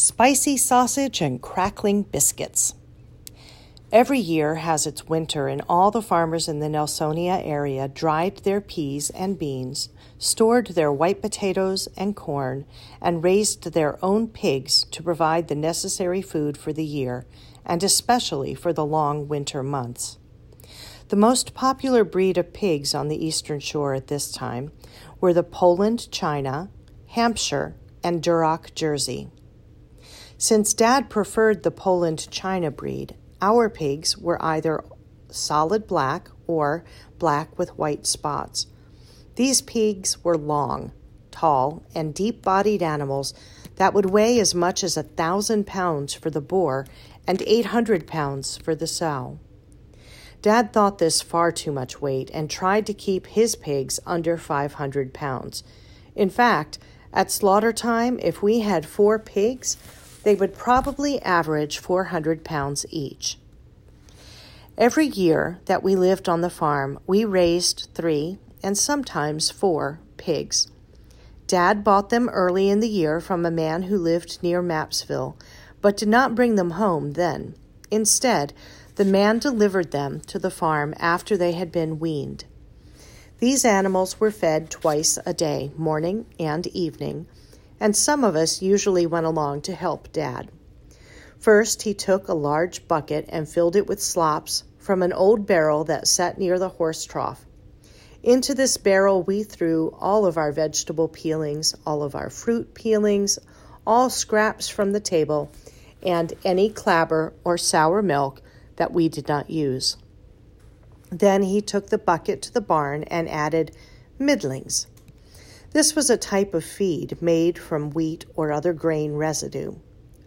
Spicy sausage and crackling biscuits. Every year has its winter, and all the farmers in the Nelsonia area dried their peas and beans, stored their white potatoes and corn, and raised their own pigs to provide the necessary food for the year, and especially for the long winter months. The most popular breed of pigs on the eastern shore at this time were the Poland China, Hampshire, and Duroc Jersey. Since Dad preferred the Poland China breed, our pigs were either solid black or black with white spots. These pigs were long, tall, and deep bodied animals that would weigh as much as a thousand pounds for the boar and 800 pounds for the sow. Dad thought this far too much weight and tried to keep his pigs under 500 pounds. In fact, at slaughter time, if we had four pigs, they would probably average 400 pounds each. Every year that we lived on the farm, we raised three and sometimes four pigs. Dad bought them early in the year from a man who lived near Mappsville, but did not bring them home then. Instead, the man delivered them to the farm after they had been weaned. These animals were fed twice a day, morning and evening, and some of us usually went along to help Dad. First, he took a large bucket and filled it with slops from an old barrel that sat near the horse trough. Into this barrel, we threw all of our vegetable peelings, all of our fruit peelings, all scraps from the table, and any clabber or sour milk that we did not use. Then he took the bucket to the barn and added middlings, this was a type of feed made from wheat or other grain residue.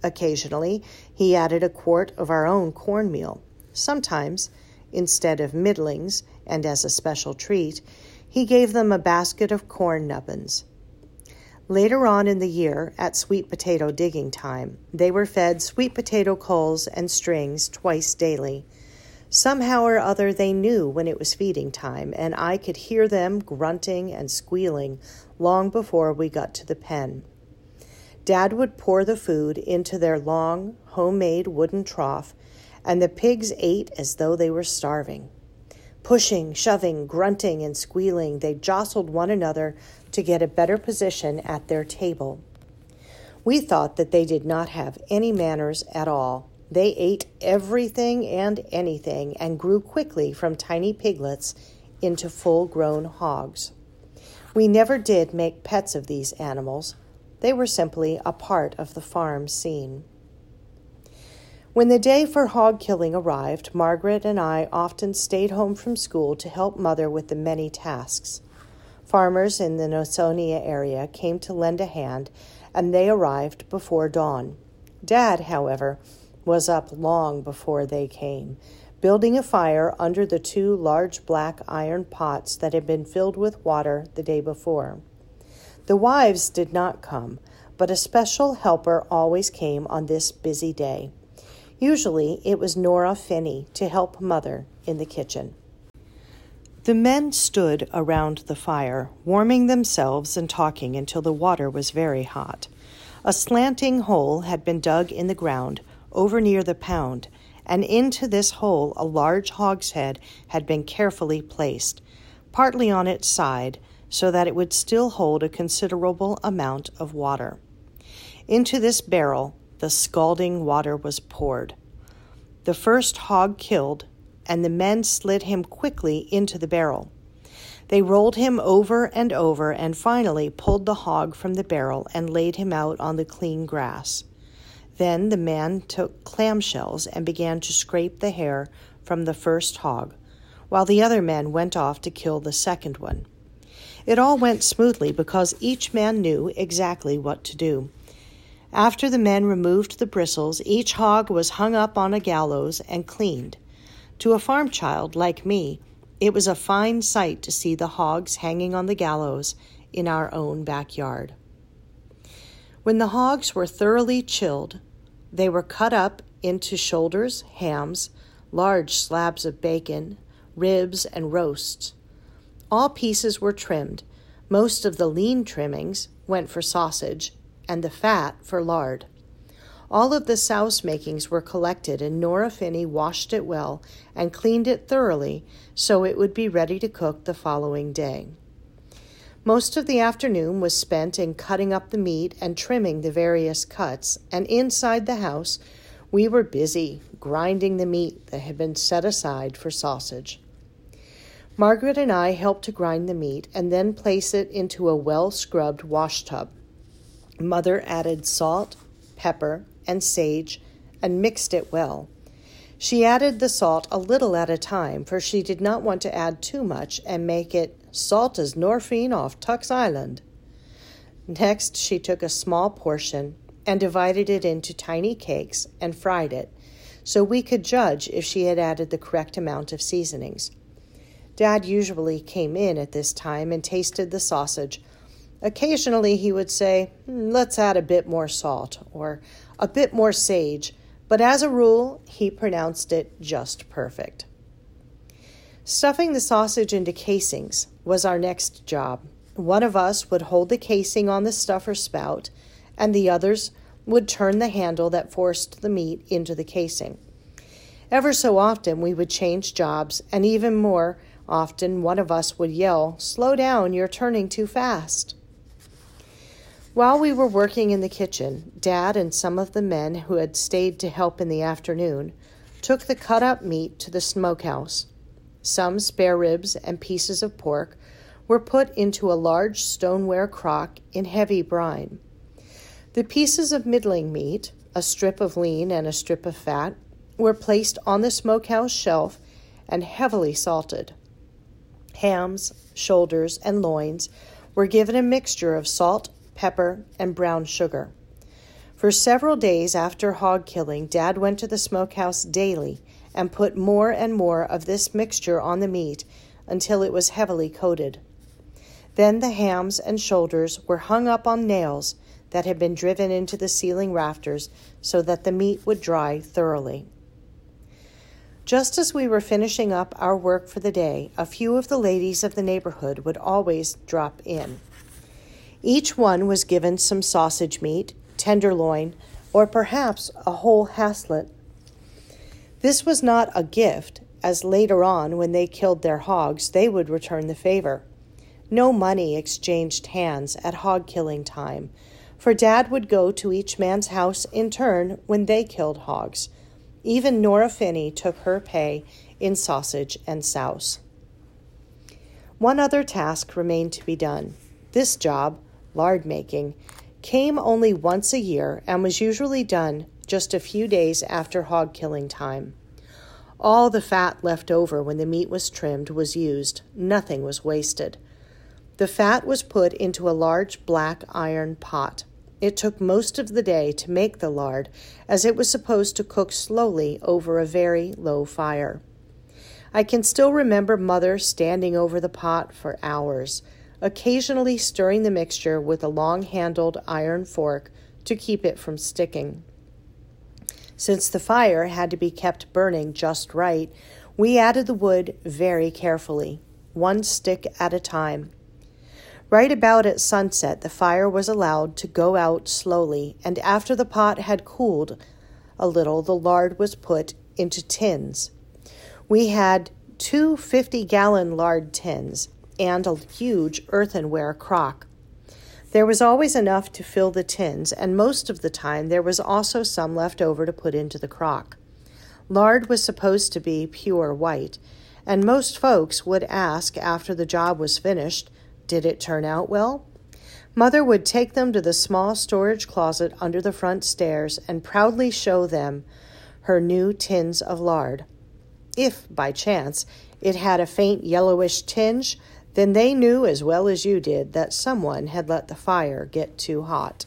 Occasionally, he added a quart of our own cornmeal. Sometimes, instead of middlings, and as a special treat, he gave them a basket of corn nubbins. Later on in the year, at sweet potato digging time, they were fed sweet potato culls and strings twice daily. Somehow or other, they knew when it was feeding time, and I could hear them grunting and squealing long before we got to the pen. Dad would pour the food into their long, homemade wooden trough, and the pigs ate as though they were starving. Pushing, shoving, grunting, and squealing, they jostled one another to get a better position at their table. We thought that they did not have any manners at all they ate everything and anything and grew quickly from tiny piglets into full grown hogs. We never did make pets of these animals, they were simply a part of the farm scene. When the day for hog killing arrived, Margaret and I often stayed home from school to help Mother with the many tasks. Farmers in the Nelsonia area came to lend a hand, and they arrived before dawn. Dad, however, was up long before they came, building a fire under the two large black iron pots that had been filled with water the day before. The wives did not come, but a special helper always came on this busy day. Usually it was Nora Finney to help Mother in the kitchen. The men stood around the fire, warming themselves and talking until the water was very hot. A slanting hole had been dug in the ground over near the pound, and into this hole a large hogshead had been carefully placed, partly on its side, so that it would still hold a considerable amount of water. Into this barrel the scalding water was poured. The first hog killed, and the men slid him quickly into the barrel. They rolled him over and over and finally pulled the hog from the barrel and laid him out on the clean grass. Then the man took clamshells and began to scrape the hair from the first hog, while the other men went off to kill the second one. It all went smoothly because each man knew exactly what to do. After the men removed the bristles, each hog was hung up on a gallows and cleaned. To a farm child like me, it was a fine sight to see the hogs hanging on the gallows in our own backyard. When the hogs were thoroughly chilled, they were cut up into shoulders, hams, large slabs of bacon, ribs, and roasts. All pieces were trimmed. Most of the lean trimmings went for sausage, and the fat for lard. All of the souse makings were collected, and Nora Finney washed it well and cleaned it thoroughly so it would be ready to cook the following day. Most of the afternoon was spent in cutting up the meat and trimming the various cuts, and inside the house we were busy grinding the meat that had been set aside for sausage. Margaret and I helped to grind the meat and then place it into a well scrubbed wash tub. Mother added salt, pepper, and sage and mixed it well. She added the salt a little at a time, for she did not want to add too much and make it salt as Norfine off Tuck's Island. Next, she took a small portion and divided it into tiny cakes and fried it, so we could judge if she had added the correct amount of seasonings. Dad usually came in at this time and tasted the sausage. Occasionally he would say, hmm, Let's add a bit more salt, or a bit more sage, but as a rule, he pronounced it just perfect. Stuffing the sausage into casings was our next job. One of us would hold the casing on the stuffer spout, and the others would turn the handle that forced the meat into the casing. Ever so often, we would change jobs, and even more often, one of us would yell, Slow down, you're turning too fast. While we were working in the kitchen, Dad and some of the men who had stayed to help in the afternoon took the cut up meat to the smokehouse. Some spare ribs and pieces of pork were put into a large stoneware crock in heavy brine. The pieces of middling meat, a strip of lean and a strip of fat, were placed on the smokehouse shelf and heavily salted. Hams, shoulders, and loins were given a mixture of salt, pepper, and brown sugar. For several days after hog killing, Dad went to the smokehouse daily and put more and more of this mixture on the meat until it was heavily coated. Then the hams and shoulders were hung up on nails that had been driven into the ceiling rafters so that the meat would dry thoroughly. Just as we were finishing up our work for the day, a few of the ladies of the neighborhood would always drop in. Each one was given some sausage meat, tenderloin, or perhaps a whole haslet. This was not a gift, as later on, when they killed their hogs, they would return the favor. No money exchanged hands at hog killing time, for Dad would go to each man's house in turn when they killed hogs. Even Nora Finney took her pay in sausage and souse. One other task remained to be done. This job, lard making, came only once a year and was usually done just a few days after hog killing time. All the fat left over when the meat was trimmed was used, nothing was wasted. The fat was put into a large black iron pot. It took most of the day to make the lard, as it was supposed to cook slowly over a very low fire. I can still remember Mother standing over the pot for hours occasionally stirring the mixture with a long handled iron fork to keep it from sticking. Since the fire had to be kept burning just right, we added the wood very carefully, one stick at a time. Right about at sunset, the fire was allowed to go out slowly, and after the pot had cooled a little, the lard was put into tins. We had two 50 gallon lard tins, and a huge earthenware crock. There was always enough to fill the tins, and most of the time there was also some left over to put into the crock. Lard was supposed to be pure white, and most folks would ask after the job was finished, Did it turn out well? Mother would take them to the small storage closet under the front stairs and proudly show them her new tins of lard. If, by chance, it had a faint yellowish tinge, then they knew as well as you did that someone had let the fire get too hot.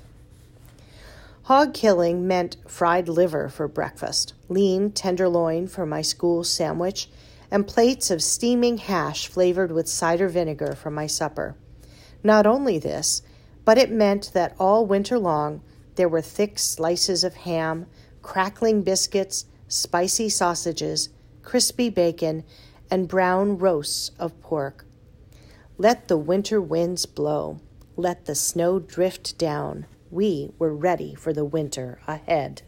Hog killing meant fried liver for breakfast, lean tenderloin for my school sandwich, and plates of steaming hash flavored with cider vinegar for my supper. Not only this, but it meant that all winter long there were thick slices of ham, crackling biscuits, spicy sausages, crispy bacon, and brown roasts of pork. Let the winter winds blow. Let the snow drift down. We were ready for the winter ahead.